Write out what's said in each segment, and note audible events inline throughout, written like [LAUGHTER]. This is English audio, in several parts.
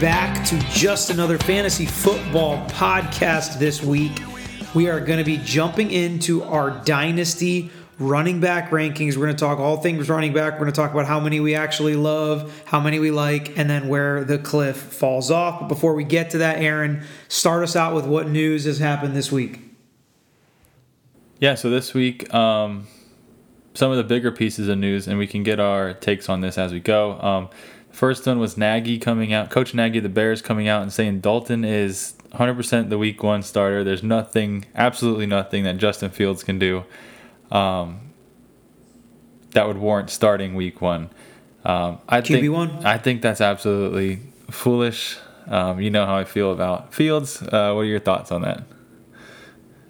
Back to just another fantasy football podcast this week. We are going to be jumping into our dynasty running back rankings. We're going to talk all things running back. We're going to talk about how many we actually love, how many we like, and then where the cliff falls off. But before we get to that, Aaron, start us out with what news has happened this week. Yeah, so this week, um, some of the bigger pieces of news, and we can get our takes on this as we go. Um, first one was Nagy coming out, Coach Nagy, the Bears coming out and saying Dalton is 100% the week one starter. There's nothing, absolutely nothing that Justin Fields can do um, that would warrant starting week one. Um, I QB think one? I think that's absolutely foolish. Um, you know how I feel about Fields. Uh, what are your thoughts on that?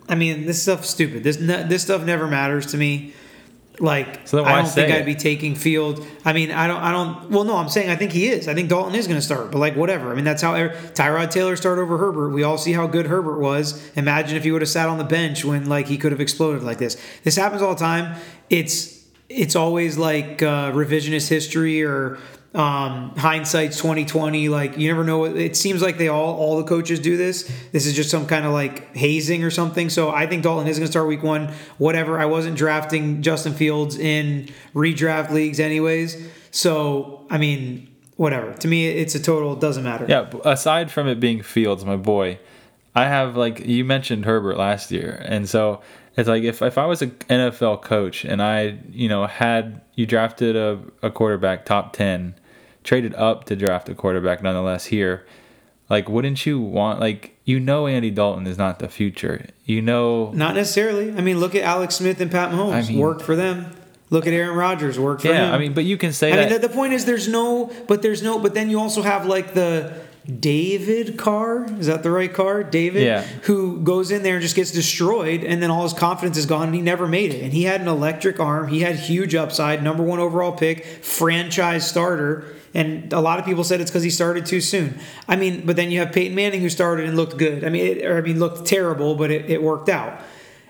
I mean, this stuff's stupid. This this stuff never matters to me. Like So I don't think I'd it? be taking Field. I mean, I don't. I don't. Well, no, I'm saying I think he is. I think Dalton is going to start. But like whatever. I mean, that's how Tyrod Taylor started over Herbert. We all see how good Herbert was. Imagine if he would have sat on the bench when like he could have exploded like this. This happens all the time. It's it's always like uh, revisionist history or um, hindsight's twenty twenty. Like you never know. It seems like they all all the coaches do this. This is just some kind of like hazing or something. So I think Dalton is going to start week one. Whatever. I wasn't drafting Justin Fields in redraft leagues anyways. So I mean, whatever. To me, it's a total. Doesn't matter. Yeah, aside from it being Fields, my boy, I have like you mentioned Herbert last year, and so it's like if, if I was an NFL coach and I you know had you drafted a, a quarterback top ten, traded up to draft a quarterback nonetheless here, like wouldn't you want like you know Andy Dalton is not the future, you know Not necessarily. I mean, look at Alex Smith and Pat Mahomes. I mean- worked for them. Look at Aaron Rodgers. Worked for them. yeah him. I mean but you can say I that mean, the, the point is, there's no, but there's no, but then you also have like the David Carr. Is that the right car? David, Yeah. who goes in there and just gets destroyed, and then all his confidence is gone, and he never made it. And he had an electric arm. He had huge upside, number one overall pick, franchise starter. And a lot of people said it's because he started too soon. I mean, but then you have Peyton Manning who started and looked good. I mean, it, or I mean, looked terrible, but it, it worked out.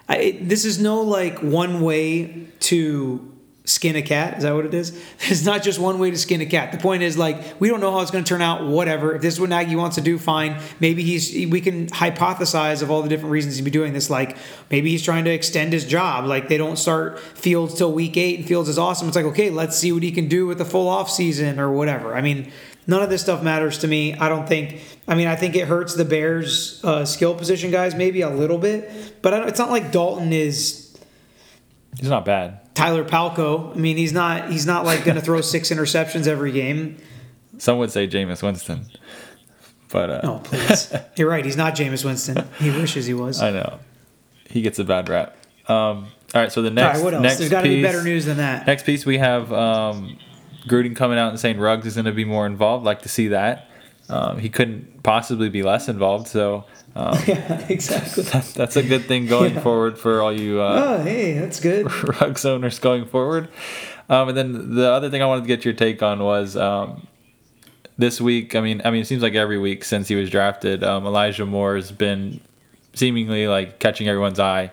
I, it, this is no like one way to skin a cat. Is that what it is? [LAUGHS] It's not just one way to skin a cat. The point is like we don't know how it's going to turn out. Whatever. If this is what Nagy wants to do, fine. Maybe he's we can hypothesize of all the different reasons he'd be doing this. Like maybe he's trying to extend his job. Like they don't start Fields till week eight, and Fields is awesome. It's like okay, let's see what he can do with the full off season or whatever. I mean. None of this stuff matters to me. I don't think. I mean, I think it hurts the Bears' uh, skill position guys maybe a little bit, but it's not like Dalton is it's not bad. Tyler Palko. I mean, he's not he's not like going to throw six [LAUGHS] interceptions every game. Some would say Jameis Winston, but uh, No, please. [LAUGHS] You're right. He's not Jameis Winston. He wishes he was. I know he gets a bad rap. Um, all right, so the next right, what else? next There's got to be better news than that. Next piece, we have um, Gruden coming out and saying Ruggs is going to be more involved. Like to see that. Um, he couldn't possibly be less involved, so um, [LAUGHS] yeah, exactly. that's, [LAUGHS] that's a good thing going Yeah. forward for all you uh, Oh, hey, that's good. [LAUGHS] Ruggs owners going forward. Um, and then the other thing I wanted to get your take on was um, this week. I mean, I mean, it seems like every week since he was drafted, um, Elijah Moore has been seemingly like catching everyone's eye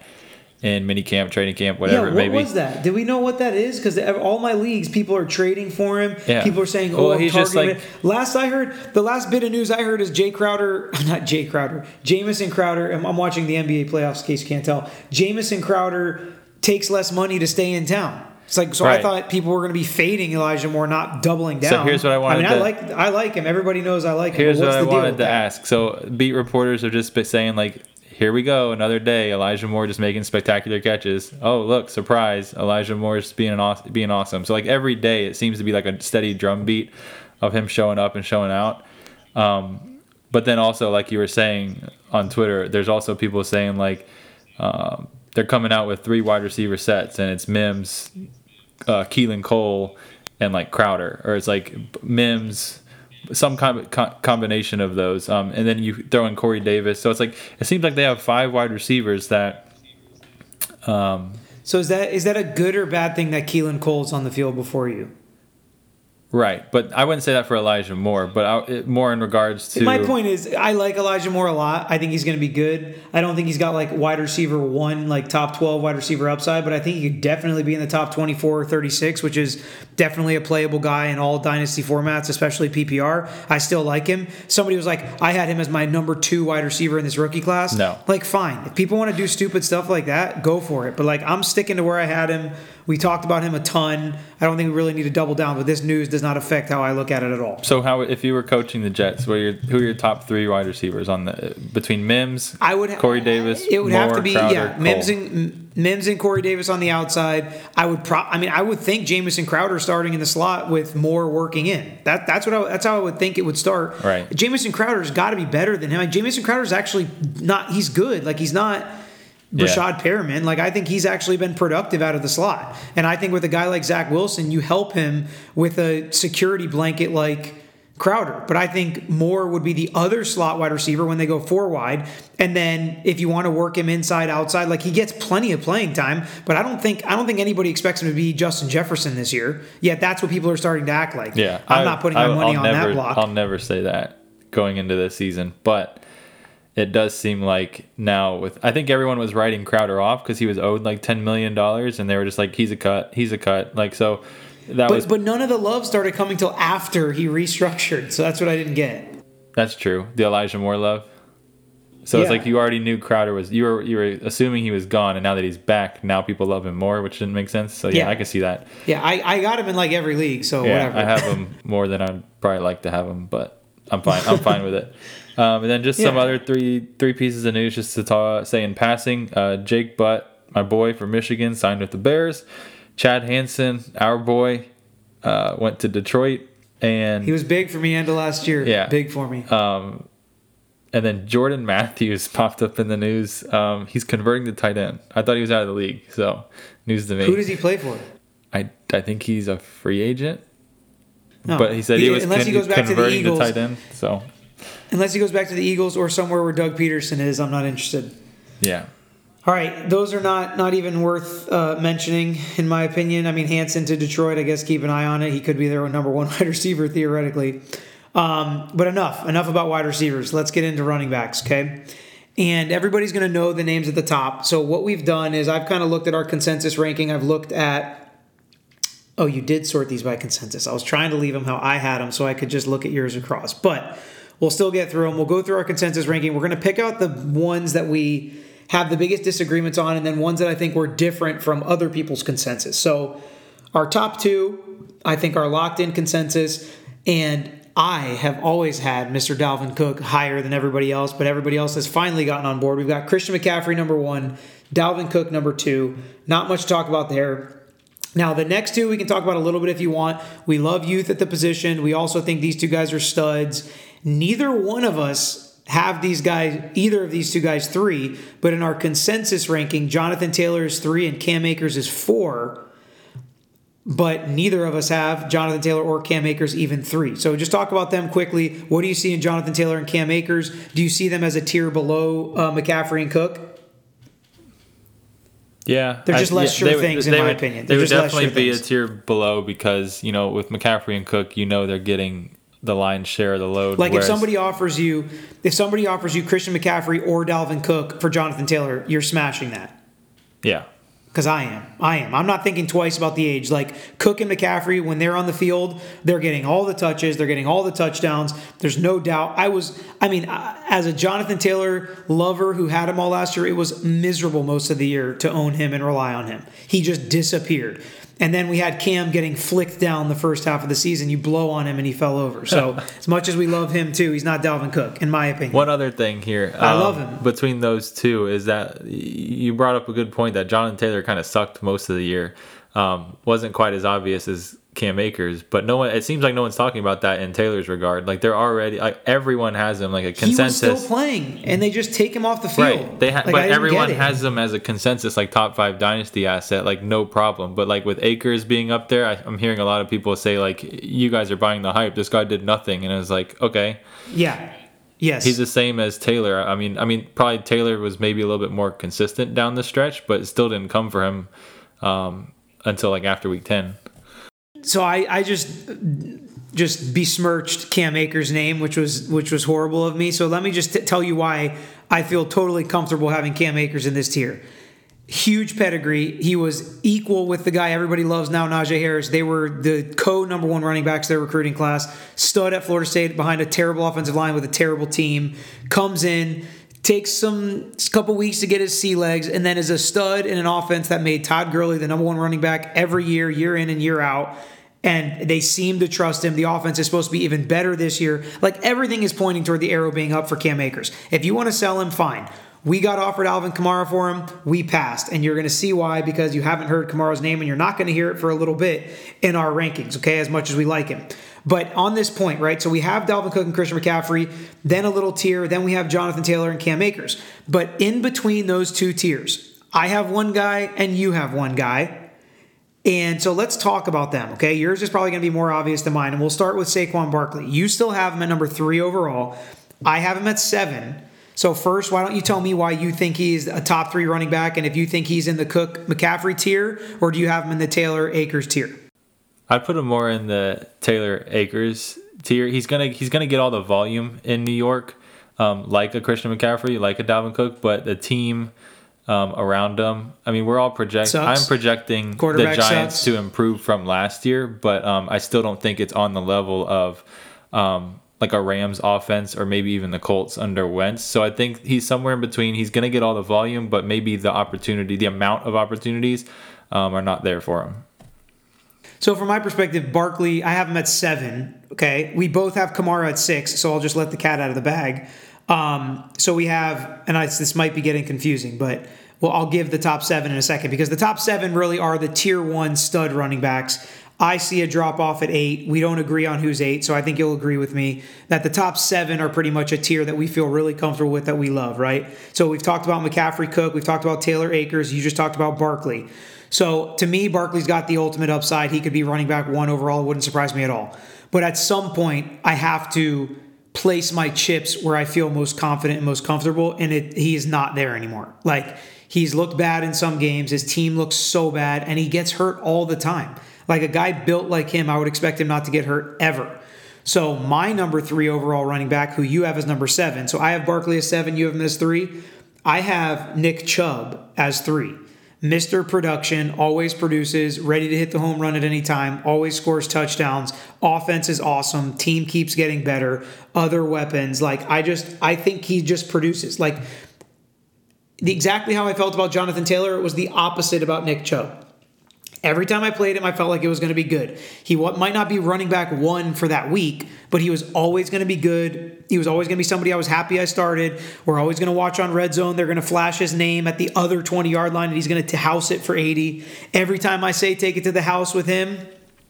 in mini camp, training camp, whatever yeah, what was that? Did we know what that is? Because all my leagues, people are trading for him. Yeah. People are saying, "Oh, Well, he's just like- it." Last I heard, the last bit of news I heard is Jay Crowder, [LAUGHS] not Jay Crowder, Jamison Crowder. I'm, I'm watching the NBA playoffs. In case you can't tell, Jamison Crowder takes less money to stay in town. It's like so. I thought people were going to be fading Elijah Moore, not doubling down. So here's what I wanted I mean, I like I like him. Everybody knows I like him. Here's what I wanted to that? ask. So beat reporters are just saying like, here we go, another day. Elijah Moore just making spectacular catches. Oh look, surprise! Elijah Moore's being an awesome, being awesome. So like every day, it seems to be like a steady drumbeat of him showing up and showing out. Um, but then also, like you were saying on Twitter, there's also people saying like um, they're coming out with three wide receiver sets, and it's Mims, uh, Keelan Cole, and like Crowder, or it's like Mims, some com- co- combination of those. Um, and then you throw in Corey Davis. So it's like it seems like they have five wide receivers that. Um, So is that is that a good or bad thing that Keelan Cole's on the field before you? Right, but I wouldn't say that for Elijah Moore, but I, it, more in regards to My point is, I like Elijah Moore a lot. I think he's going to be good. I don't think he's got like wide receiver one, like top 12 wide receiver upside, but I think he could definitely be in the top 24 or 36, which is definitely a playable guy in all dynasty formats, especially PPR. I still like him. Somebody was like, I had him as my number two wide receiver in this rookie class. No. Like, fine. If people want to do stupid stuff like that, go for it. But like, I'm sticking to where I had him. We talked about him a ton. I don't think we really need to double down, but this news does not affect how I look at it at all. So how if you were coaching the Jets, what are your, who are your top three wide receivers on the between Mims, I would ha- Corey Davis, It would Moore, have to be Crowder, yeah, Mims Cole? and Mims and Corey Davis on the outside. I would pro. I mean, I would think Jamison Crowder starting in the slot with Moore working in. That that's what I, that's how I would think it would start. Right. Jamison Crowder's got to be better than him. Like, Jamison Crowder's actually not. He's good. Like he's not. Yeah. Rashad Perriman, like I think he's actually been productive out of the slot, and I think with a guy like Zach Wilson, you help him with a security blanket like Crowder. But I think Moore would be the other slot wide receiver when they go four wide. And then if you want to work him inside, outside, like he gets plenty of playing time. But I don't think I don't think anybody expects him to be Justin Jefferson this year. Yet that's what people are starting to act like. Yeah, I'm I- not putting my money I'll on never, that block. I'll never say that going into this season, but it does seem like now with I think everyone was writing Crowder off because he was owed like ten million dollars, and they were just like, he's a cut, he's a cut. Like so, that was but but none of the love started coming till after he restructured. So that's what I didn't get. that's true. The Elijah Moore love. So it's like you already knew Crowder was you were you were assuming he was gone, and now that he's back, now people love him more, which didn't make sense. So yeah, Yeah. I can see that. Yeah, I, I got him in like every league, so Yeah, whatever. I have him more than I'd probably like to have him, but I'm fine. I'm fine with it. [LAUGHS] Um, and then just some other three three pieces of news just to ta say in passing. Uh, Jake Butt, my boy from Michigan, signed with the Bears. Chad Hansen, our boy, uh, went to Detroit, and he was big for me end of last year. Yeah. Big for me. and then Jordan Matthews [LAUGHS] popped up in the news. Um, he's converting to tight end. I thought he was out of the league, so news to me. Who does he play for? I I think he's a free agent. No. But he said he was unless con- he goes back to the converting to, tight end. So Unless he goes back to the Eagles or somewhere where Doug Pederson is, I'm not interested. yeah, All right, those are not not even worth uh, mentioning, in my opinion. I mean, Hansen to Detroit, I guess keep an eye on it. He could be their number one [LAUGHS] wide receiver theoretically. Um, but enough, enough about wide receivers. Let's get into running backs, okay? And everybody's going to know the names at the top. So what we've done is I've kind of looked at our consensus ranking. I've looked at Oh, you did sort these by consensus. I was trying to leave them how I had them so I could just look at yours across. But we'll still get through them. We'll go through our consensus ranking. We're going to pick out the ones that we have the biggest disagreements on and then ones that I think were different from other people's consensus. So our top two, I think, are locked in consensus. And I have always had Mr. Dalvin Cook higher than everybody else, but everybody else has finally gotten on board. We've got Christian McCaffrey number one, Dalvin Cook number two. Not much to talk about there. Now, the next two we can talk about a little bit if you want. We love youth at the position. We also think these two guys are studs. Neither one of us have these guys, either of these two guys, three, but in our consensus ranking, Jonathan Taylor is three and Cam Akers is four. But neither of us have Jonathan Taylor or Cam Akers even three. So just talk about them quickly. What do you see in Jonathan Taylor and Cam Akers? Do you see them as a tier below uh, McCaffrey and Cook? Yeah, They're just less sure they would- things, in they my would- opinion. They They're would just less definitely sure be things. a tier below because you know with McCaffrey and Cook, you know they're getting the lion's share of the load. Like whereas- if somebody offers you, if somebody offers you Christian McCaffrey or Dalvin Cook for Jonathan Taylor, you're smashing that. yeah, Because I am, I am. I'm not thinking twice about the age. Like Cook and McCaffrey, when they're on the field, they're getting all the touches, they're getting all the touchdowns. There's no doubt. I was, I mean, as a Jonathan Taylor lover who had him all last year, it was miserable most of the year to own him and rely on him. He just disappeared. And then we had Cam getting flicked down the first half of the season. You blow on him and he fell over. So [LAUGHS] as much as we love him too, he's not Dalvin Cook, in my opinion. One other thing here, I um, love him. Between those two is that you brought up a good point that Jonathan Taylor kind of sucked most of the year. Um, wasn't quite as obvious as Cam Akers, but no one. It seems like no one's talking about that in Taylor's regard. Like they're already like everyone has him like a consensus. he was still playing, and they just take him off the field. Right. They ha- Like, but everyone has them as a consensus like top five dynasty asset, like no problem. But like with Akers being up there, I, I'm hearing a lot of people say like, "You guys are buying the hype. This guy did nothing," and I was like, okay, Yeah. Yes. he's the same as Taylor. I mean, I mean, probably Taylor was maybe a little bit more consistent down the stretch, but it still didn't come for him um, until like after week ten. So I, I just just besmirched Cam Akers' name, which was which was horrible of me. So let me just t- tell you why I feel totally comfortable having Cam Akers in this tier. Huge pedigree. He was equal with the guy everybody loves now, Najee Harris. They were the co number one running backs their recruiting class. Stud at Florida State behind a terrible offensive line with a terrible team. Comes in, takes some couple weeks to get his sea legs, and then is a stud in an offense that made Todd Gurley the number one running back every year, year in and year out. And they seem to trust him. The offense is supposed to be even better this year. Like everything is pointing toward the arrow being up for Cam Akers. If you want to sell him, fine. We got offered Alvin Kamara for him. We passed. And you're going to see why because you haven't heard Kamara's name and you're not going to hear it for a little bit in our rankings, okay, as much as we like him. But on this point, right? So we have Dalvin Cook and Christian McCaffrey, then a little tier, then we have Jonathan Taylor and Cam Akers. But in between those two tiers, I have one guy and you have one guy. And so let's talk about them, okay? Yours is probably going to be more obvious than mine. And we'll start with Saquon Barkley. You still have him at number three overall. I have him at seven. So first, why don't you tell me why you think he's a top three running back, and if you think he's in the Cook McCaffrey tier, or do you have him in the Taylor Akers tier? I'd put him more in the Taylor Akers tier. He's gonna he's gonna get all the volume in New York, um, like a Christian McCaffrey, like a Dalvin Cook, but the team um, around them. I mean, we're all projecting. I'm projecting the Giants sucks. to improve from last year, but um, I still don't think it's on the level of um, like a Rams offense or maybe even the Colts under Wentz. So I think he's somewhere in between. He's going to get all the volume, but maybe the opportunity, the amount of opportunities, um, are not there for him. So from my perspective, Barkley, I have him at seven. Okay, we both have Kamara at six, so I'll just let the cat out of the bag. Um, so we have, and I, this might be getting confusing, but well, I'll give the top seven in a second because the top seven really are the tier one stud running backs. I see a drop off at eight. We don't agree on who's eight, so I think you'll agree with me that the top seven are pretty much a tier that we feel really comfortable with that we love, right? So we've talked about McCaffrey Cook, we've talked about Taylor Akers, you just talked about Barkley. So to me, Barkley's got the ultimate upside. He could be running back one overall, it wouldn't surprise me at all. But at some point, I have to place my chips where I feel most confident and most comfortable, and it, he is not there anymore. Like he's looked bad in some games, his team looks so bad, and he gets hurt all the time. Like a guy built like him, I would expect him not to get hurt ever. So my number three overall running back, who you have as number seven. So I have Barkley as seven, you have him as three. I have Nick Chubb as three. Mr. Production, always produces, ready to hit the home run at any time, always scores touchdowns. Offense is awesome. Team keeps getting better. Other weapons. Like, I just, I think he just produces. Like, the, exactly how I felt about Jonathan Taylor, it was the opposite about Nick Chubb. Every time I played him, I felt like it was going to be good. He might not be running back one for that week, but he was always going to be good. He was always going to be somebody I was happy I started. We're always going to watch on red zone. They're going to flash his name at the other 20 yard line and he's going to house it for 80. Every time I say take it to the house with him,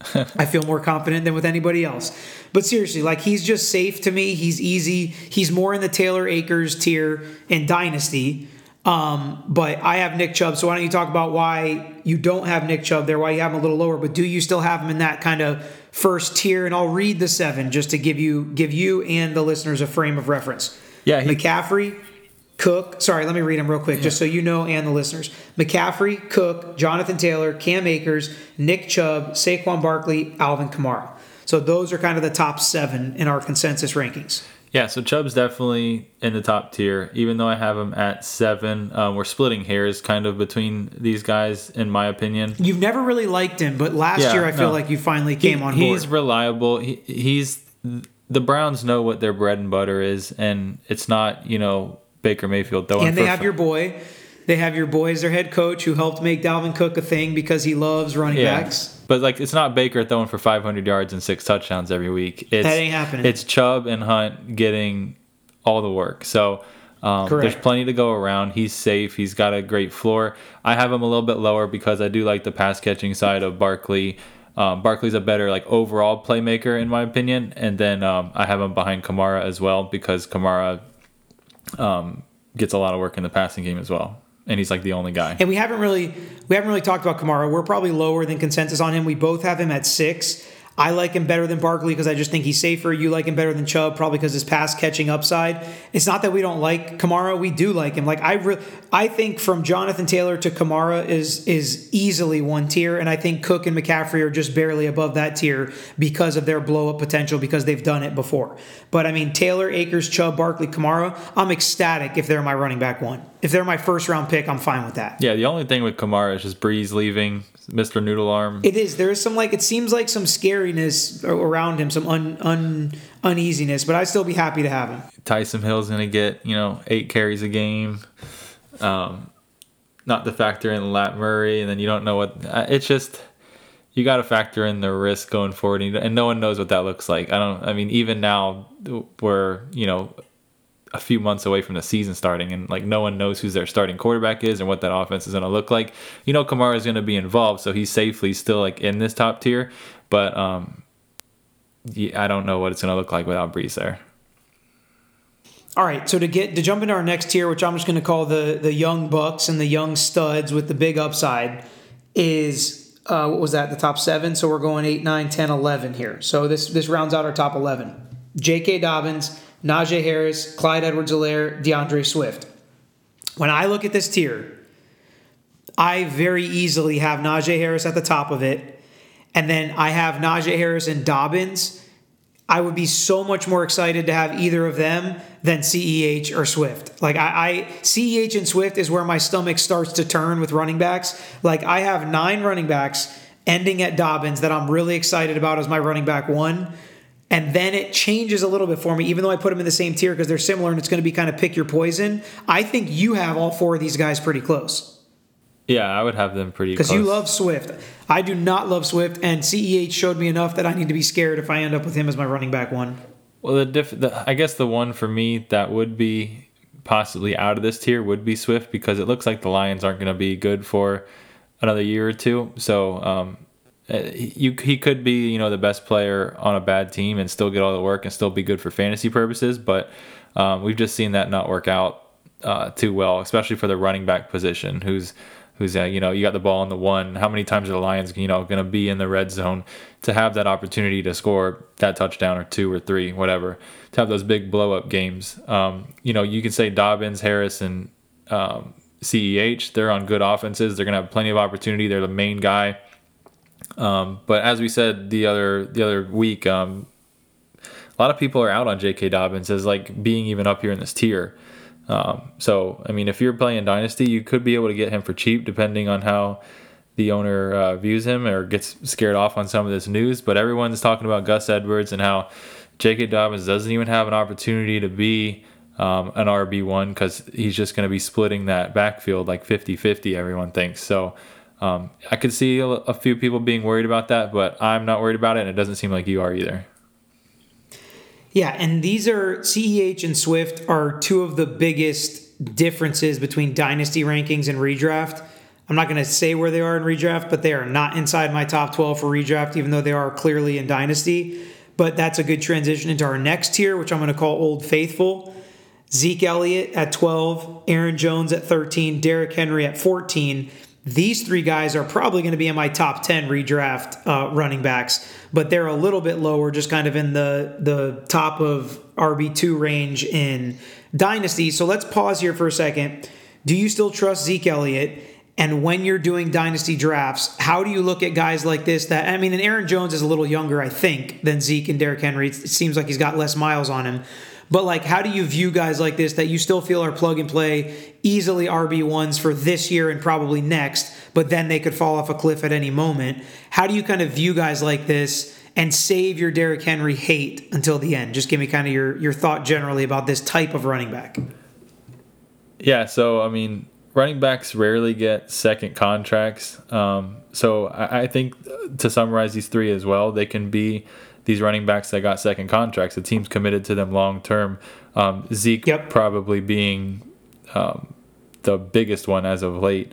[LAUGHS] I feel more confident than with anybody else. But seriously, like he's just safe to me. He's easy. He's more in the Taylor Akers tier in Dynasty. Um, but I have Nick Chubb. So why don't you talk about why you don't have Nick Chubb there, why you have him a little lower, but do you still have him in that kind of first tier? And I'll read the seven just to give you give you and the listeners a frame of reference. Yeah, he, McCaffrey, Cook. Sorry, let me read them real quick, yeah. just so you know and the listeners. McCaffrey, Cook, Jonathan Taylor, Cam Akers, Nick Chubb, Saquon Barkley, Alvin Kamara. So those are kind of the top seven in our consensus rankings. Yeah, so Chubb's definitely in the top tier, even though I have him at seven. Um, we're splitting hairs kind of between these guys, in my opinion. You've never really liked him, but last yeah, year I feel like you finally came he, on board. He's reliable. He, he's the Browns know what their bread and butter is, and it's not you know Baker Mayfield. Though. And they have fun. your boy. They have your boy as their head coach who helped make Dalvin Cook a thing because he loves running yeah. backs. But like, it's not Baker throwing for 500 yards and six touchdowns every week. It's, that ain't happening. It's Chubb and Hunt getting all the work. So um, there's plenty to go around. He's safe. He's got a great floor. I have him a little bit lower because I do like the pass catching side of Barkley. Um, Barkley's a better like overall playmaker in my opinion, and then um, I have him behind Kamara as well because Kamara um, gets a lot of work in the passing game as well and he's like the only guy. And we haven't really we haven't really talked about Kamara. We're probably lower than consensus on him. We both have him at six. I like him better than Barkley because I just think he's safer. You like him better than Chubb probably because his pass catching upside. It's not that we don't like Kamara; we do like him. Like I, re- I think from Jonathan Taylor to Kamara is is easily one tier, and I think Cook and McCaffrey are just barely above that tier because of their blow up potential because they've done it before. But I mean, Taylor, Akers, Chubb, Barkley, Kamara, I'm ecstatic if they're my running back one. If they're my first round pick, I'm fine with that. Yeah, the only thing with Kamara is just Brees leaving, Mr. Noodle Arm. It is. There is some like it seems like some scariness around him, some un, un uneasiness, but I'd still be happy to have him. Taysom Hill's gonna get you know eight carries a game. Um, not to factor in Lat Murray, and then you don't know what uh, it's just. You got to factor in the risk going forward, and no one knows what that looks like. I don't. I mean, even now, we're you know a few months away from the season starting, and like no one knows who their starting quarterback is and what that offense is going to look like. You know, Kamara is going to be involved, so he's safely still like in this top tier, but um, I don't know what it's going to look like without Brees there. All right, so to get to jump into our next tier, which I'm just going to call the the young bucks and the young studs with the big upside, is uh, what was that? The top seven. So we're going 8, 9, 10, 11 here. So this this rounds out our top 11. J.K. Dobbins, Najee Harris, Clyde Edwards-Helaire, D'Andre Swift. When I look at this tier, I very easily have Najee Harris at the top of it, and then I have Najee Harris and Dobbins. I would be so much more excited to have either of them than CEH or Swift. Like I, I CEH and Swift is where my stomach starts to turn with running backs. Like I have nine running backs ending at Dobbins that I'm really excited about as my running back one. And then it changes a little bit for me, even though I put them in the same tier because they're similar and it's going to be kind of pick your poison. I think you have all four of these guys pretty close. Yeah, I would have them pretty Because you love Swift. I do not love Swift, and CEH showed me enough that I need to be scared if I end up with him as my running back one. Well, the, diff- the I guess the one for me that would be possibly out of this tier would be Swift because it looks like the Lions aren't going to be good for another year or two. So um, you he could be you know the best player on a bad team and still get all the work and still be good for fantasy purposes, but um, we've just seen that not work out uh, too well, especially for the running back position, who's who's uh, you know you got the ball in the one. How many times are the Lions you know going to be in the red zone to have that opportunity to score that touchdown or two or three, whatever, to have those big blow up games? Um, you know you can say Dobbins, Harris, and um, CEH. They're on good offenses. They're going to have plenty of opportunity. They're the main guy um, but as we said the other the other week, um, a lot of people are out on J.K. Dobbins as like being even up here in this tier. Um, so I mean, if you're playing Dynasty, you could be able to get him for cheap, depending on how the owner uh, views him or gets scared off on some of this news. But everyone's talking about Gus Edwards and how J.K. Dobbins doesn't even have an opportunity to be um, an RB1 because he's just going to be splitting that backfield like 50 50, everyone thinks. So um, I could see a, a, few people being worried about that, but I'm not worried about it, and it doesn't seem like you are either. Yeah, and these are CEH and Swift are two of the biggest differences between dynasty rankings and redraft. I'm not going to say where they are in redraft, but they are not inside my top 12 for redraft, even though they are clearly in dynasty. But that's a good transition into our next tier, which I'm going to call Old Faithful. Zeke Elliott at 12, Aaron Jones at 13, Derrick Henry at 14. These three guys are probably going to be in my top 10 redraft uh, running backs, but they're a little bit lower, just kind of in the, the top of RB2 range in Dynasty. So let's pause here for a second. Do you still trust Zeke Elliott? And when you're doing dynasty drafts, how do you look at guys like this? That I mean, and Aaron Jones is a little younger, I think, than Zeke and Derrick Henry. It seems like he's got less miles on him. But like, how do you view guys like this that you still feel are plug and play, easily RB ones for this year and probably next, but then they could fall off a cliff at any moment? How do you kind of view guys like this? And save your Derrick Henry hate until the end. Just give me kind of your, your thought generally about this type of running back. Yeah, so I mean, running backs rarely get second contracts. Um, so I, I, think to summarize these three as well, they can be these running backs that got second contracts. The team's committed to them long term. Um, Zeke yep. probably being um, the biggest one as of late.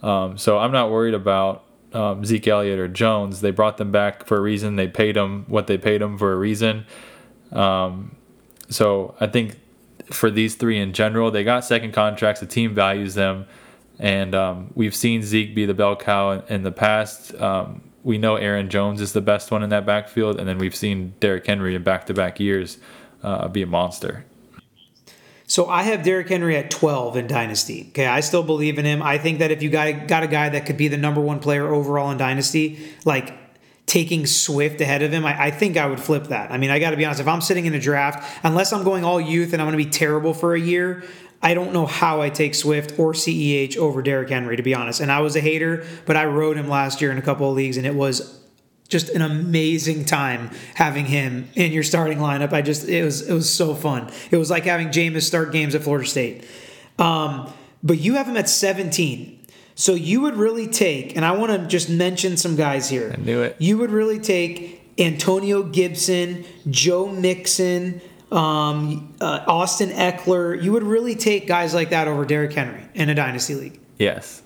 Um, so I'm not worried about um, Zeke Elliott or Jones. They brought them back for a reason. They paid them what they paid them for a reason. Um, so I think for these three in general, they got second contracts. The team values them, and um, we've seen Zeke be the bell cow in, in the past we know Aaron Jones is the best one in that backfield, and then we've seen Derrick Henry in back to back years uh, be a monster. So I have Derrick Henry at 12 in Dynasty. Okay, I still believe in him. I think that if you got got a guy that could be the number one player overall in Dynasty, like taking Swift ahead of him, I, I think I would flip that. I mean, I got to be honest. If I'm sitting in a draft, unless I'm going all youth and I'm going to be terrible for a year, I don't know how I take Swift or CEH over Derrick Henry, to be honest. And I was a hater, but I rode him last year in a couple of leagues, and it was just an amazing time having him in your starting lineup. I just it was it was so fun. It was like having Jameis start games at Florida State. Um, but you have him at 17. So you would really take, and I want to just mention some guys here. I knew it. You would really take Antonio Gibson, Joe Mixon, um, uh, Austin Ekeler. You would really take guys like that over Derrick Henry in a dynasty league. Yes.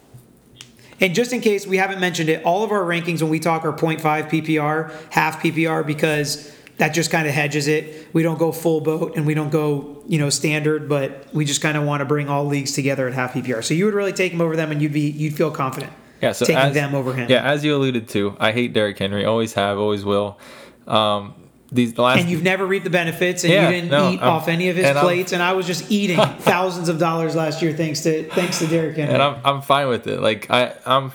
And just in case we haven't mentioned it, all of our rankings when we talk are 0.5 PPR, half PPR, because that just kind of hedges it. We don't go full boat and we don't go, you know, standard, but we just kind of want to bring all leagues together at half PPR. So you would really take him over them and you'd be you'd feel confident. Yeah, so taking as, them over him. Yeah, as you alluded to, I hate Derrick Henry. Always have, always will. Um, these the last and you've never reaped the benefits, and Yeah, you didn't no, eat I'm- off any of his and I'm- plates, and I was just eating [LAUGHS] thousands of dollars last year thanks to thanks to Derrick Henry. and I'm I'm fine with it. Like I I'm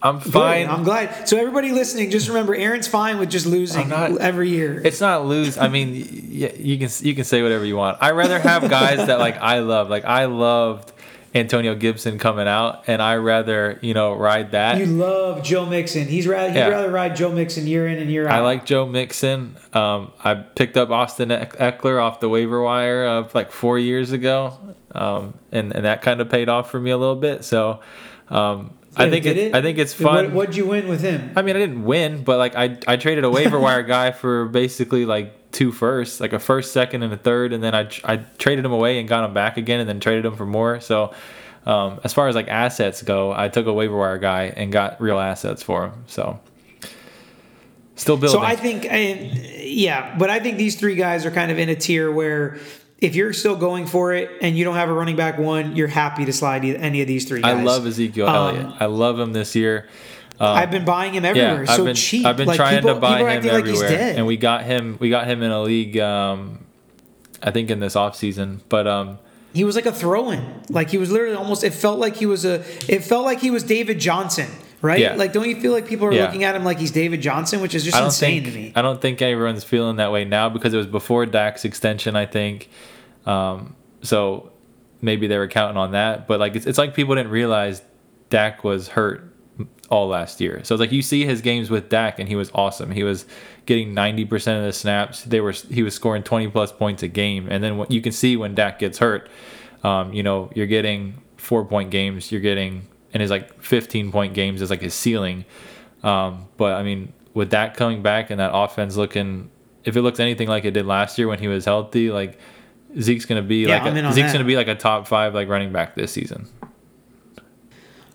I'm Good. fine. I'm glad. So everybody listening, just remember, Aaron's fine with just losing not- every year. It's not lose. I mean, y- you can you can say whatever you want. I rather have guys that like I love. Like I loved Antonio Gibson coming out, and I rather you know ride that. You love Joe Mixon. He's rather he'd rather ride Joe Mixon year in and year out. I like Joe Mixon. Um, I picked up Austin Ekeler off the waiver wire of like four years ago, um, and and that kind of paid off for me a little bit. So um, I think it, it? I think it's fun. What, what'd you win with him? I mean, I didn't win, but like I, I traded a waiver wire guy for basically like two firsts, like a first, second, and a third, and then I, I traded him away and got him back again, and then traded him for more. So, um, as far as like assets go, I took a waiver wire guy and got real assets for him. So, still building. So I think, and, yeah, but I think these three guys are kind of in a tier where if you're still going for it and you don't have a running back one, you're happy to slide any of these three guys. I love Ezekiel Um, Elliott. I love him this year. I've been buying him everywhere. Yeah, I've so been cheap. I've been like, trying people, to buy him like everywhere, dead. and we got him. We got him in a league. Um, I think in this offseason. but um, He was like a throw-in. Like he was literally almost. It felt like he was a. It felt like he was David Johnson, right? Yeah. Like, don't you feel like people are Yeah. looking at him like he's David Johnson, which is just insane think to me. I don't think everyone's feeling that way now because it was before Dak's extension. I think, um, so maybe they were counting on that. But like it's, it's like people didn't realize Dak was hurt all last year. So it's like you see his games with Dak and he was awesome. He was getting ninety percent of the snaps. They were he was scoring twenty plus points a game. And then what you can see when Dak gets hurt, um, you know you're getting four point games. You're getting and his like fifteen point games is like his ceiling. Um, but I mean, with that coming back and that offense looking, if it looks anything like it did last year when he was healthy, like Zeke's gonna be Yeah, like a, Zeke's that. gonna be like a top five like running back this season.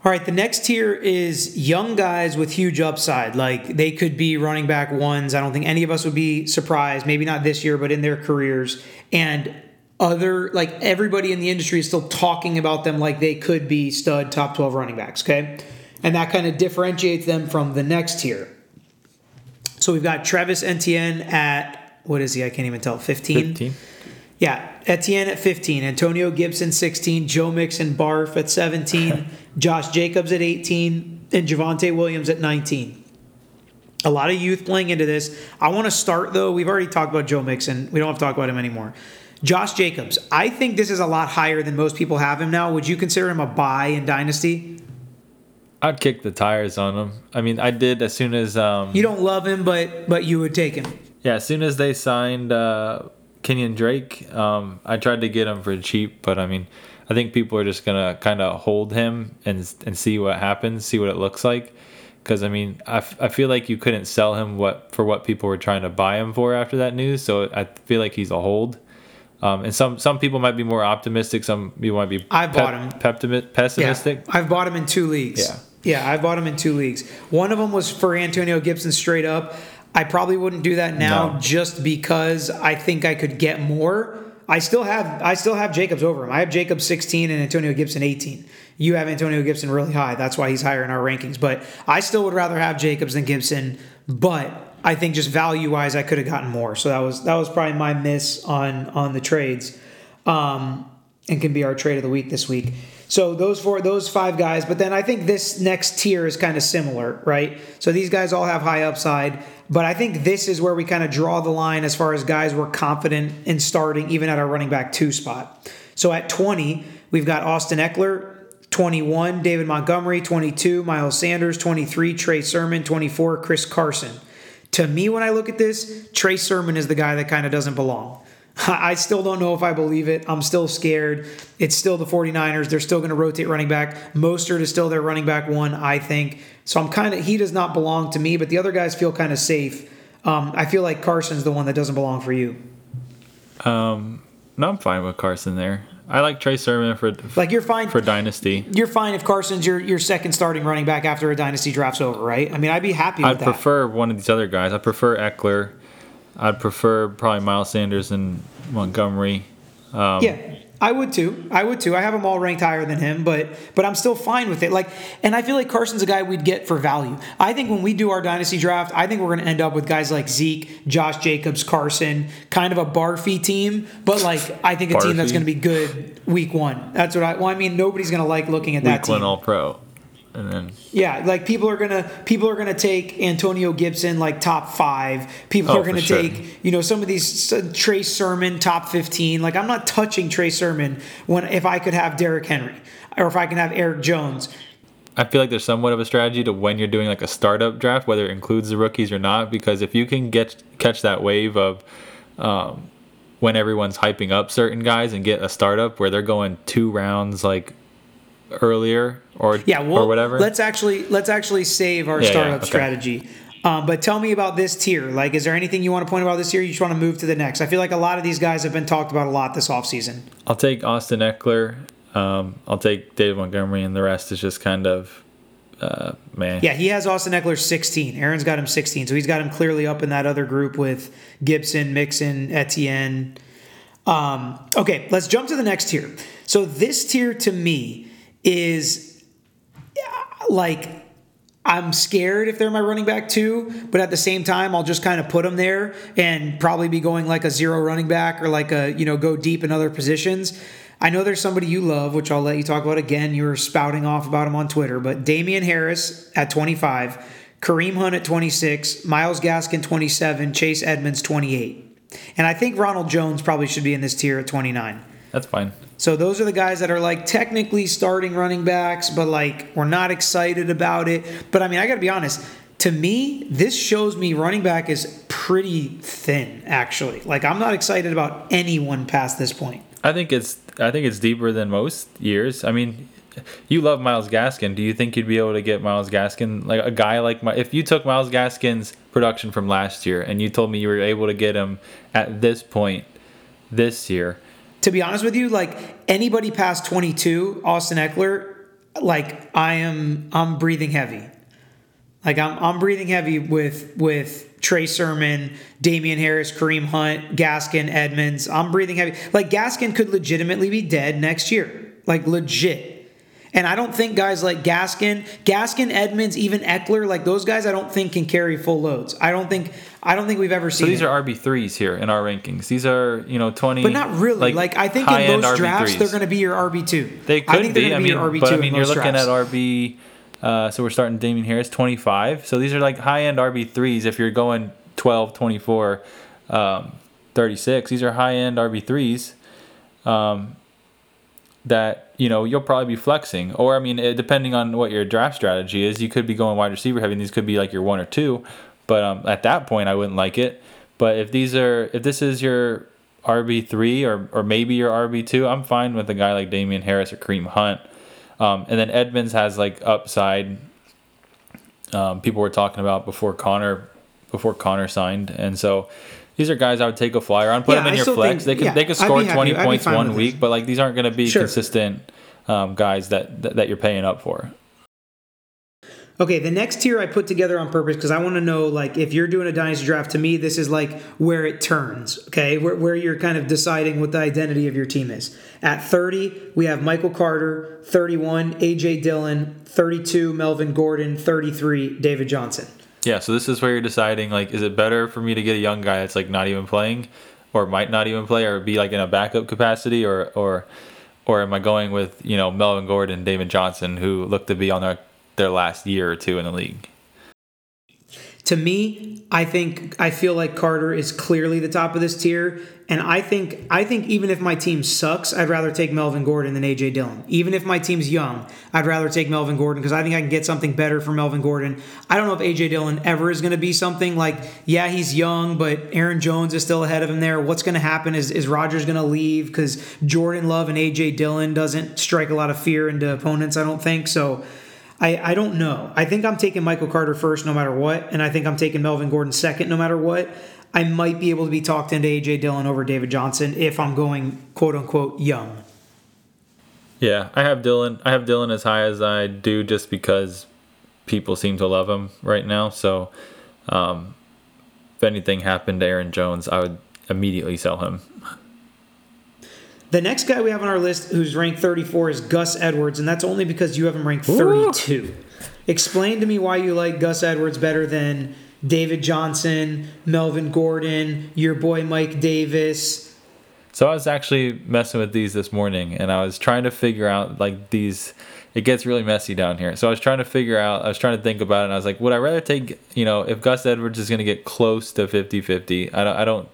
All right, the next tier is young guys with huge upside. Like they could be running back ones. I don't think any of us would be surprised. Maybe not this year, but in their careers. And other, like everybody in the industry is still talking about them like they could be stud top 12 running backs. Okay. And that kind of differentiates them from the next tier. So we've got Travis Etienne at, what is he? I can't even tell. 15? Fifteen. Yeah, Etienne at 15, Antonio Gibson 16, Joe Mixon Barf at 17, [LAUGHS] Josh Jacobs at 18, and Javonte Williams at 19. A lot of youth playing into this. I want to start though. We've already talked about Joe Mixon. We don't have to talk about him anymore. Josh Jacobs. I think this is a lot higher than most people have him now. Would you consider him a buy in Dynasty? I'd kick the tires on him. I mean, I did as soon as um, You don't love him, but but you would take him. yeah, as soon as they signed uh, Kenyan Drake, um, I tried to get him for cheap, but I mean, I think people are just gonna kind of hold him and and see what happens, see what it looks like. Because I mean, I, f- I feel like you couldn't sell him what for what people were trying to buy him for after that news. So I feel like he's a hold. Um, and some some people might be more optimistic. Some people might be I bought him. peptimi- pessimistic. Yeah, I've bought him in two leagues. Yeah. Yeah, I bought him in two leagues. One of them was for Antonio Gibson straight up. I probably wouldn't do that now No. just because I think I could get more. I still have I still have Jacobs over him. I have Jacobs 16 and Antonio Gibson 18. You have Antonio Gibson really high. That's why he's higher in our rankings. But I still would rather have Jacobs than Gibson. But I think just value wise, I could have gotten more. So that was that was probably my miss on on the trades, um, and can be our trade of the week this week. So those four, those five guys. But then I think this next tier is kind of similar, right? So these guys all have high upside. But I think this is where we kind of draw the line as far as guys we're confident in starting, even at our running back two spot. So at 20, we've got Austin Ekeler. 21, David Montgomery, 22, Miles Sanders, 23, Trey Sermon, 24, Chris Carson. To me, when I look at this, Trey Sermon is the guy that kind of doesn't belong. [LAUGHS] I still don't know if I believe it. I'm still scared. It's still the 49ers. They're still going to rotate running back. Mostert is still their running back one, I think. So I'm kind of, he does not belong to me, but the other guys feel kind of safe. Um, I feel like Carson's the one that doesn't belong for you. Um, no, I'm fine with Carson there. I like Trey Sermon for like you're fine for dynasty. You're fine if Carson's your your second starting running back after a dynasty draft's over, right? I mean, I'd be happy with I'd that. prefer one of these other guys. I prefer Ekeler. I'd prefer probably Miles Sanders and Montgomery. Um, yeah, I would too. I would too. I have them all ranked higher than him, but but I'm still fine with it. Like, and I feel like Carson's a guy we'd get for value. I think when we do our dynasty draft, I think we're going to end up with guys like Zeke, Josh Jacobs, Carson, kind of a Barfy team, but like I think a team that's going to be good week one. That's what I. Well, I mean, nobody's going to like looking at that week team. one All Pro, and then Yeah, like people are gonna people are gonna take Antonio Gibson like top five. People Oh, are gonna sure. take you know some of these uh, Trey Sermon top fifteen. Like I'm not touching Trey Sermon when if I could have Derrick Henry or if I can have Eric Jones. I feel like there's somewhat of a strategy to when you're doing like a startup draft, whether it includes the rookies or not, because if you can get catch that wave of um, when everyone's hyping up certain guys and get a startup where they're going two rounds like earlier or Yeah, well, or whatever. let's actually let's actually save our Yeah, yeah, startup okay. strategy. Um, but tell me about this tier. Like, is there anything you want to point about this tier? You just want to move to the next. I feel like a lot of these guys have been talked about a lot this offseason. I'll take Austin Ekeler. Um, I'll take David Montgomery, and the rest is just kind of uh, man. Yeah, he has Austin Ekeler 16. Aaron's got him 16. So he's got him clearly up in that other group with Gibson, Mixon, Etienne. Um, okay, let's jump to the next tier. So this tier to me is like I'm scared if they're my running back too, but at the same time, I'll just kind of put them there and probably be going like a zero running back or like a, you know, go deep in other positions. I know there's somebody you love, which I'll let you talk about again. You were spouting off about him on Twitter, but Damien Harris at 25, Kareem Hunt at 26, Myles Gaskin 27, Chase Edmonds 28. And I think Ronald Jones probably should be in this tier at 29. That's fine. So those are the guys that are like technically starting running backs, but like we're not excited about it. But I mean, I got to be honest. To me, this shows me running back is pretty thin. Actually, like I'm not excited about anyone past this point. I think it's I think it's deeper than most years. I mean, you love Myles Gaskin. Do you think you'd be able to get Myles Gaskin like a guy like my if you took Myles Gaskin's production from last year and you told me you were able to get him at this point this year? To be honest with you, like anybody past 22, Austin Ekeler, like I am, I'm breathing heavy. Like I'm, I'm breathing heavy with with Trey Sermon, Damien Harris, Kareem Hunt, Gaskin, Edmonds. I'm breathing heavy. Like Gaskin could legitimately be dead next year. Like legit. And I don't think guys like Gaskin, Gaskin, Edmonds, even Ekeler, like those guys, I don't think can carry full loads. I don't think, I don't think we've ever seen. So these it. are RB threes here in our rankings. These are you know twenty, But not really. Like, I think in high-end drafts RB3s. they're going to be your RB two. They could I think they're be. gonna I be mean, your RB but two. I mean, you're looking drafts. at RB. Uh, so we're starting Damien Harris 25. So these are like high end RB threes. If you're going 12, 24, um, 36, these are high end RB threes. Um, that you know you'll probably be flexing, or I mean, it, depending on what your draft strategy is, you could be going wide receiver heavy. And these could be like your one or two, but um, at that point, I wouldn't like it. But if these are, if this is your RB three or or maybe your RB two, I'm fine with a guy like Damien Harris or Kareem Hunt. Um, and then Edmonds has like upside. Um, people were talking about before Conner, before Conner signed, and so these are guys I would take a flyer on, put Yeah, them in I your flex. think- they could yeah, they could score twenty points one week, this. but like these aren't going to be Sure. consistent um, guys that, that that you're paying up for. Okay, the next tier I put together on purpose because I want to know, like, if you're doing a dynasty draft, to me, this is like where it turns, okay? Where, where you're kind of deciding what the identity of your team is. At 30, we have Michael Carter, 31, A.J. Dillon, 32, Melvin Gordon, 33, David Johnson. Yeah, so this is where you're deciding, like, is it better for me to get a young guy that's, like, not even playing or might not even play or be, like, in a backup capacity or, or, or am I going with, you know, Melvin Gordon, David Johnson, who look to be on their their last year or two in the league. To me, I think I feel like Carter is clearly the top of this tier, and I think I think even if my team sucks, I'd rather take Melvin Gordon than AJ Dillon. Even if my team's young, I'd rather take Melvin Gordon because I think I can get something better for Melvin Gordon. I don't know if AJ Dillon ever is going to be something like, yeah, he's young, but Aaron Jones is still ahead of him there. What's going to happen is is Rodgers going to leave because Jordan Love and AJ Dillon doesn't strike a lot of fear into opponents. I don't think so. I, I don't know. I think I'm taking Michael Carter first no matter what, and I think I'm taking Melvin Gordon second no matter what. I might be able to be talked into AJ Dillon over David Johnson if I'm going quote unquote young. Yeah, I have Dillon. I have Dillon as high as I do just because people seem to love him right now. So, um, if anything happened to Aaron Jones, I would immediately sell him. The next guy we have on our list who's ranked 34 is Gus Edwards, and that's only because you have him ranked 32. Ooh. Explain to me why you like Gus Edwards better than David Johnson, Melvin Gordon, your boy Mike Davis. So I was actually messing with these this morning, and I was trying to figure out like these. It gets really messy down here. So I was trying to figure out, I was trying to think about it, and I was like, would I rather take, you know, if Gus Edwards is going to get close to 50 50, I don't, I don't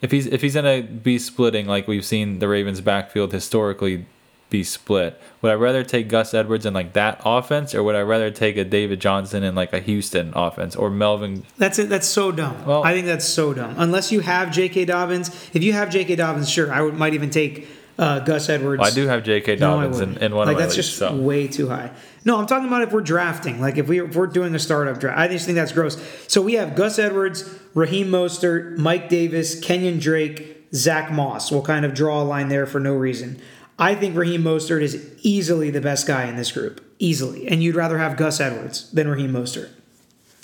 if he's if he's gonna be splitting like we've seen the Ravens backfield historically be split, would I rather take Gus Edwards in like that offense, or would I rather take a David Johnson in like a Houston offense, or Melvin? That's it. That's so dumb. Well, I think that's so dumb. Unless you have J.K. Dobbins, if you have J.K. Dobbins, sure, I would, might even take uh, Gus Edwards. Well, I do have J.K. Dobbins no, in, in, one like, of my that's leagues, just so. way too high. No, I'm talking about if we're drafting. Like if, we, if we're doing a startup draft, I just think that's gross. So we have Gus Edwards, Raheem Mostert, Mike Davis, Kenyan Drake, Zach Moss. We'll kind of draw a line there for no reason. I think Raheem Mostert is easily the best guy in this group, easily. And you'd rather have Gus Edwards than Raheem Mostert,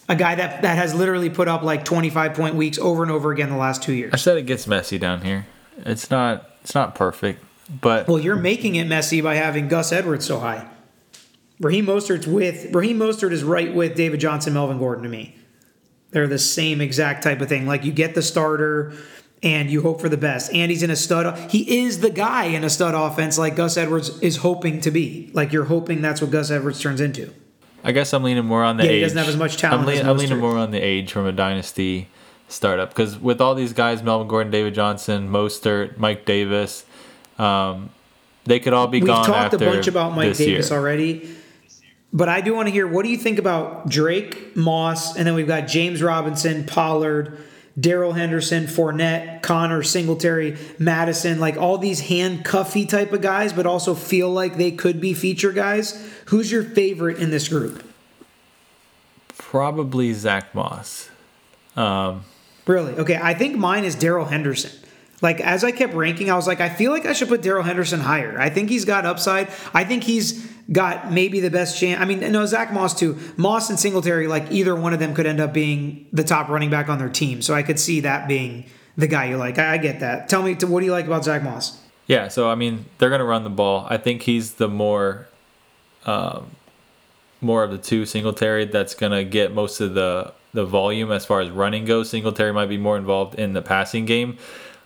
a guy that that has literally put up like 25 point weeks over and over again the last two years. I said it gets messy down here. It's not it's not perfect, but well, you're making it messy by having Gus Edwards so high. Raheem Mostert's with Raheem Mostert is right with David Johnson, Melvin Gordon to me. They're the same exact type of thing. Like you get the starter and you hope for the best. And he's in a stud. He is the guy in a stud offense like Gus Edwards is hoping to be. Like you're hoping that's what Gus Edwards turns into. I guess I'm leaning more on the yeah, age. He doesn't have as much talent. I'm, lean, I'm leaning more on the age from a dynasty startup because with all these guys, Melvin Gordon, David Johnson, Mostert, Mike Davis, um, they could all be We've gone. We've talked a bunch about Mike Davis year. already. But I do want to hear what do you think about Drake, Moss, and then we've got James Robinson, Pollard, Darrell Henderson, Fournette, Conner, Singletary, Mattison, like all these handcuffy type of guys, but also feel like they could be feature guys. Who's your favorite in this group? Probably Zach Moss. Um, really? Okay, I think mine is Darrell Henderson. Like as I kept ranking, I was like, I feel like I should put Darrell Henderson higher. I think he's got upside. I think he's got maybe the best chance. I mean, no, Zach Moss too. Moss and Singletary, like either one of them could end up being the top running back on their team. So I could see that being the guy you like. I, I get that. Tell me, what do you like about Zach Moss? Yeah, so I mean, they're to run the ball. I think he's the more, um, more of the two Singletary that's to get most of the the volume as far as running goes. Singletary might be more involved in the passing game.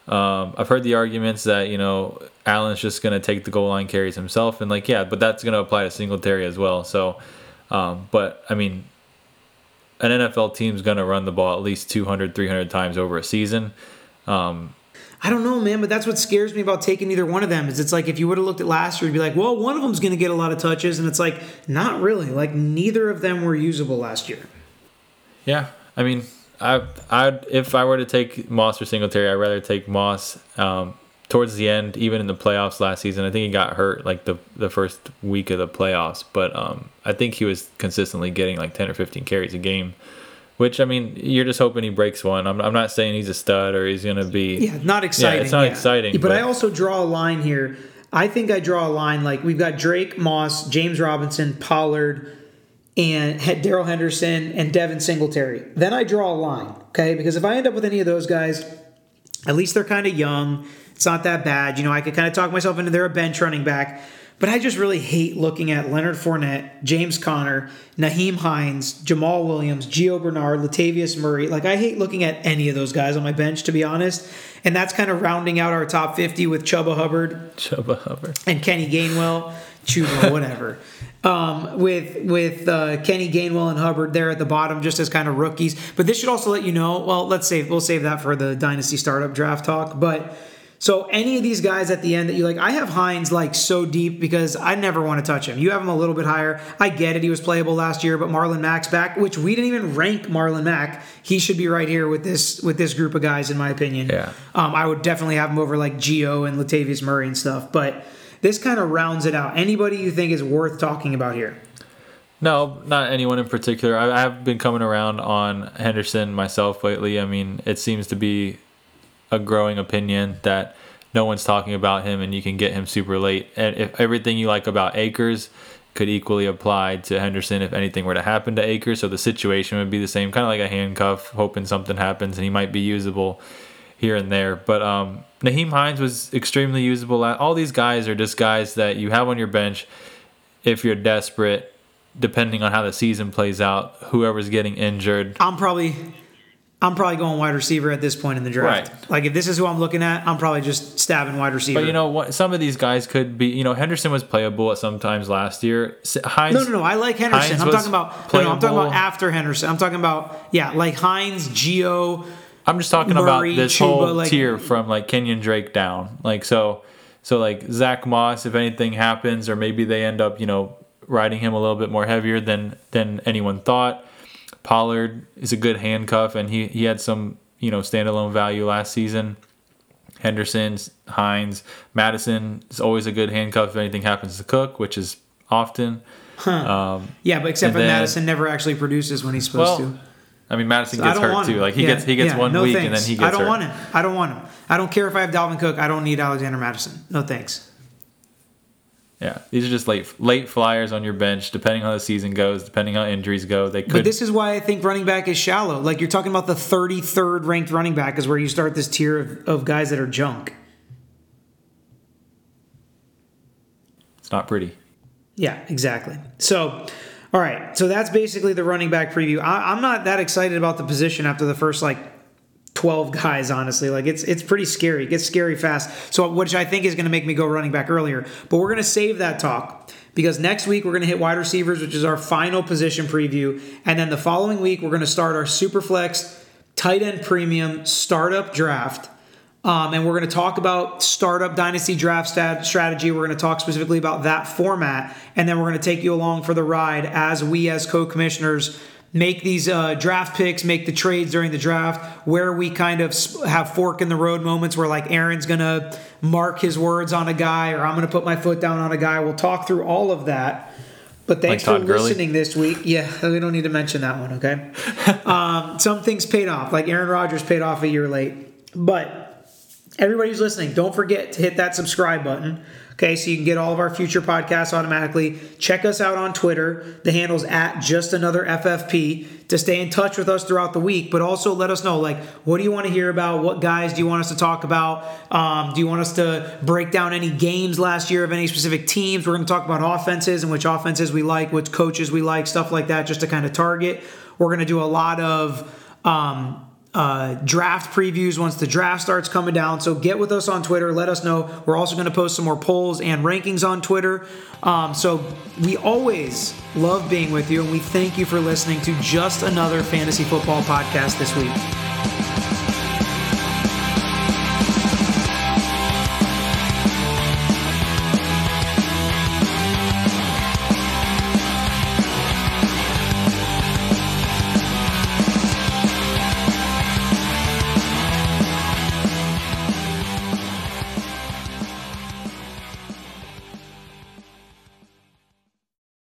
Um, I've heard the arguments that you know Allen's just going to take the goal line carries himself, and like yeah, but that's going to apply to Singletary as well. So, um, but I mean, an NFL team's going to run the ball at least 200, 300 times over a season. Um, I don't know, man, but that's what scares me about taking either one of them. Is it's like if you would have looked at last year, you'd be like, well, one of them's going to get a lot of touches, and it's like not really. Like neither of them were usable last year. Yeah, I mean, I I if I were to take Moss or Singletary, I'd rather take Moss. Um, towards the end, even in the playoffs last season, I think he got hurt like the the first week of the playoffs. But um, I think he was consistently getting like ten or fifteen carries a game. Which I mean, you're just hoping he breaks one. I'm, I'm not saying he's a stud or he's gonna be. Yeah, not exciting. Yeah, it's not yeah. exciting. But, but I also draw a line here. I think I draw a line like we've got Drake, Moss, James Robinson, Pollard, and Darrell Henderson and Devin Singletary. Then I draw a line, okay? Because if I end up with any of those guys, at least they're kind of young. It's not that bad. You know, I could kind of talk myself into they're a bench running back. But I just really hate looking at Leonard Fournette, James Conner, Nyheim Hines, Jamaal Williams, Gio Bernard, Latavius Murray. Like, I hate looking at any of those guys on my bench, to be honest. And that's kind of rounding out our top 50 with Chuba Hubbard. Chuba Hubbard. And Kenny Gainwell. Chuba, whatever. [LAUGHS] Um, with with uh, Kenny Gainwell and Hubbard there at the bottom, just as kind of rookies. But this should also let you know. Well, let's save we'll save that for the dynasty startup draft talk. But so any of these guys at the end that you like, I have Hines like so deep because I never want to touch him. You have him a little bit higher. I get it. He was playable last year, but Marlon Mack's back, which we didn't even rank Marlon Mack. He should be right here with this with this group of guys, in my opinion. Yeah. Um, I would definitely have him over like Gio and Latavius Murray and stuff. But this kind of rounds it out. Anybody you think is worth talking about here? No, not anyone in particular. I, have been coming around on Henderson myself lately. I mean, it seems to be a growing opinion that no one's talking about him and you can get him super late. And if everything you like about Akers could equally apply to Henderson if anything were to happen to Akers, so the situation would be the same, kind of like a handcuff, hoping something happens and he might be usable here and there. But um, Nyheim Hines was extremely usable. All these guys are just guys that you have on your bench if you're desperate, depending on how the season plays out, whoever's getting injured. I'm probably I'm probably going wide receiver at this point in the draft. Right. Like if this is who I'm looking at, I'm probably just stabbing wide receiver. But you know what? Some of these guys could be. You know, Henderson was playable at sometimes last year. Hines. No, no, no. I like Henderson. Hines I'm talking about. No, no, I'm talking about after Henderson. I'm talking about yeah, like Hines, Gio. I'm just talking Murray, about this Chuba, whole like, tier from like Kenyan Drake down. Like so, so like Zach Moss. If anything happens, or maybe they end up, you know, riding him a little bit more heavier than than anyone thought Pollard is a good handcuff, and he, he had some you know standalone value last season. Henderson, Hines, Mattison is always a good handcuff if anything happens to Cook, which is often. Huh. Um, yeah, but except for then, Mattison never actually produces when he's supposed well, to. I mean, Mattison so gets hurt too. Like he yeah, gets he gets yeah, one no week thanks. and then he gets. Hurt. I don't hurt. want him. I don't want him. I don't care if I have Dalvin Cook. I don't need Alexander Mattison. No thanks. Yeah, these are just late late flyers on your bench, depending on how the season goes, depending on how injuries go. They could. But this is why I think running back is shallow. Like you're talking about the 33rd ranked running back is where you start this tier of, of guys that are junk. It's not pretty. Yeah, exactly. So, all right. So that's basically the running back preview. I, I'm not that excited about the position after the first like 12 guys honestly. Like it's it's pretty scary. It gets scary fast. So which i think is going to make me go running back earlier. But we're going to save that talk because next week we're going to hit wide receivers which is our final position preview. And then the following week we're going to start our super flex tight end premium startup draft um, and we're going to talk about startup dynasty draft stat- strategy. We're going to talk specifically about that format. And then we're going to take you along for the ride as we, as co commissioners, make these uh, draft picks, make the trades during the draft, where we kind of have fork in the road moments where like Aaron's gonna mark his words on a guy, or I'm gonna put my foot down on a guy. We'll talk through all of that. But thanks like for Gurley? listening this week. Yeah, [LAUGHS] we don't need to mention that one, okay? [LAUGHS] um, some things paid off, like Aaron Rodgers paid off a year late. But everybody who's listening, don't forget to hit that subscribe button. Okay, so you can get all of our future podcasts automatically. Check us out on Twitter. The handle's at just another FFP to stay in touch with us throughout the week. But also let us know, like, what do you want to hear about? What guys do you want us to talk about? Um, do you want us to break down any games last year of any specific teams? We're going to talk about offenses and which offenses we like, which coaches we like, stuff like that, just to kind of target. We're going to do a lot of. Um, uh, draft previews once the draft starts coming down. So get with us on Twitter. Let us know. We're also going to post some more polls and rankings on Twitter. Um, so we always love being with you, and we thank you for listening to just another fantasy football podcast this week.